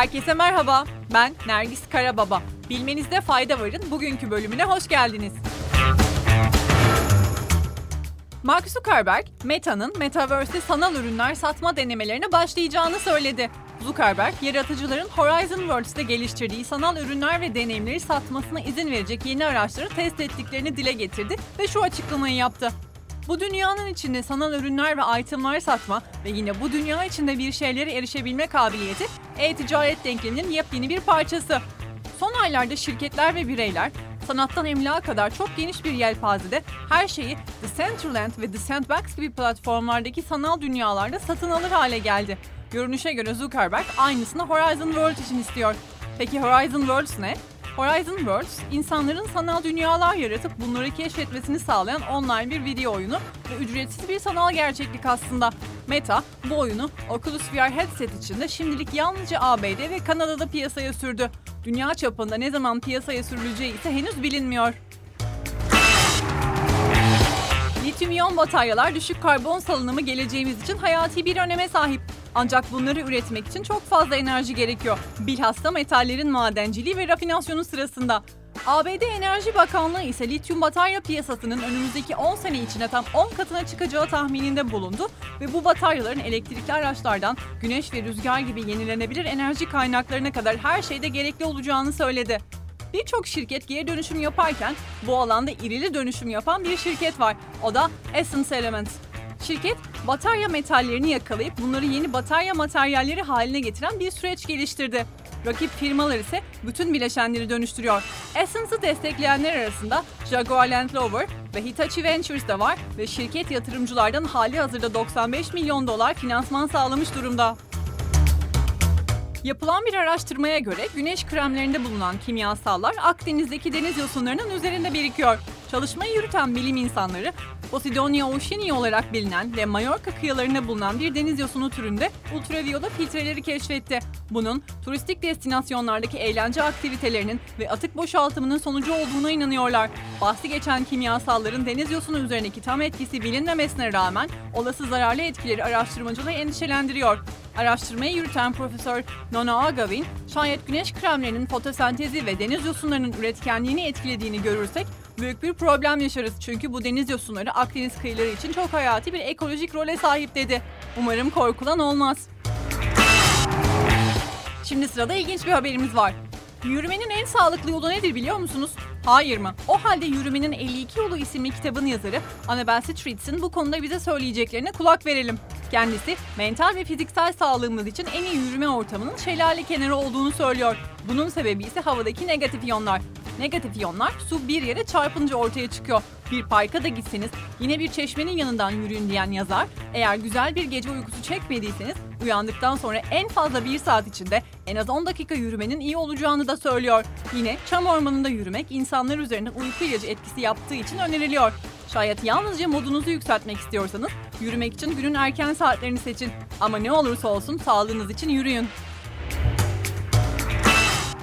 Herkese merhaba. Ben Nergis Karababa. Bilmenizde fayda varın bugünkü bölümüne hoş geldiniz. Mark Zuckerberg, Meta'nın Metaverse'de sanal ürünler satma denemelerine başlayacağını söyledi. Zuckerberg, yaratıcıların Horizon Worlds'te geliştirdiği sanal ürünler ve deneyimleri satmasına izin verecek yeni araçları test ettiklerini dile getirdi ve şu açıklamayı yaptı. Bu dünyanın içinde sanal ürünler ve itemler satma ve yine bu dünya içinde bir şeylere erişebilme kabiliyeti e-ticaret denkleminin yepyeni bir parçası. Son aylarda şirketler ve bireyler sanattan emlağa kadar çok geniş bir yelpazede her şeyi Decentraland ve The Sandbox gibi platformlardaki sanal dünyalarda satın alır hale geldi. Görünüşe göre Zuckerberg aynısını Horizon World için istiyor. Peki Horizon Worlds ne? Horizon Worlds, insanların sanal dünyalar yaratıp bunları keşfetmesini sağlayan online bir video oyunu ve ücretsiz bir sanal gerçeklik aslında. Meta, bu oyunu Oculus VR headset içinde şimdilik yalnızca ABD ve Kanada'da piyasaya sürdü. Dünya çapında ne zaman piyasaya sürüleceği ise henüz bilinmiyor. Lityum iyon bataryalar düşük karbon salınımı geleceğimiz için hayati bir öneme sahip. Ancak bunları üretmek için çok fazla enerji gerekiyor. Bilhassa metallerin madenciliği ve rafinasyonu sırasında. ABD Enerji Bakanlığı ise lityum batarya piyasasının önümüzdeki 10 sene içinde tam 10 katına çıkacağı tahmininde bulundu ve bu bataryaların elektrikli araçlardan güneş ve rüzgar gibi yenilenebilir enerji kaynaklarına kadar her şeyde gerekli olacağını söyledi. Birçok şirket geri dönüşüm yaparken bu alanda irili dönüşüm yapan bir şirket var. O da Essence Elements. Şirket batarya metallerini yakalayıp bunları yeni batarya materyalleri haline getiren bir süreç geliştirdi. Rakip firmalar ise bütün bileşenleri dönüştürüyor. Essence'ı destekleyenler arasında Jaguar Land Rover ve Hitachi Ventures de var ve şirket yatırımcılardan hali hazırda 95 milyon dolar finansman sağlamış durumda. Yapılan bir araştırmaya göre güneş kremlerinde bulunan kimyasallar Akdeniz'deki deniz yosunlarının üzerinde birikiyor. Çalışmayı yürüten bilim insanları Posidonia oceanii olarak bilinen ve Mallorca kıyılarında bulunan bir deniz yosunu türünde ultraviyole filtreleri keşfetti. Bunun turistik destinasyonlardaki eğlence aktivitelerinin ve atık boşaltımının sonucu olduğuna inanıyorlar. Bahsi geçen kimyasalların deniz yosunu üzerindeki tam etkisi bilinmemesine rağmen olası zararlı etkileri araştırmacıları endişelendiriyor. Araştırmayı yürüten Profesör Nona Agavin, şayet güneş kremlerinin fotosentezi ve deniz yosunlarının üretkenliğini etkilediğini görürsek büyük bir problem yaşarız çünkü bu deniz yosunları Akdeniz kıyıları için çok hayati bir ekolojik role sahip dedi. Umarım korkulan olmaz. Şimdi sırada ilginç bir haberimiz var. Yürümenin en sağlıklı yolu nedir biliyor musunuz? Hayır mı? O halde Yürümenin 52 Yolu isimli kitabın yazarı Annabel Streets'in bu konuda bize söyleyeceklerine kulak verelim. Kendisi mental ve fiziksel sağlığımız için en iyi yürüme ortamının şelale kenarı olduğunu söylüyor. Bunun sebebi ise havadaki negatif iyonlar. Negatif iyonlar su bir yere çarpınca ortaya çıkıyor. Bir parka da gitseniz yine bir çeşmenin yanından yürüyün diyen yazar, eğer güzel bir gece uykusu çekmediyseniz uyandıktan sonra en fazla bir saat içinde en az 10 dakika yürümenin iyi olacağını da söylüyor. Yine çam ormanında yürümek insanlar üzerinde uyku ilacı etkisi yaptığı için öneriliyor. Şayet yalnızca modunuzu yükseltmek istiyorsanız yürümek için günün erken saatlerini seçin. Ama ne olursa olsun sağlığınız için yürüyün.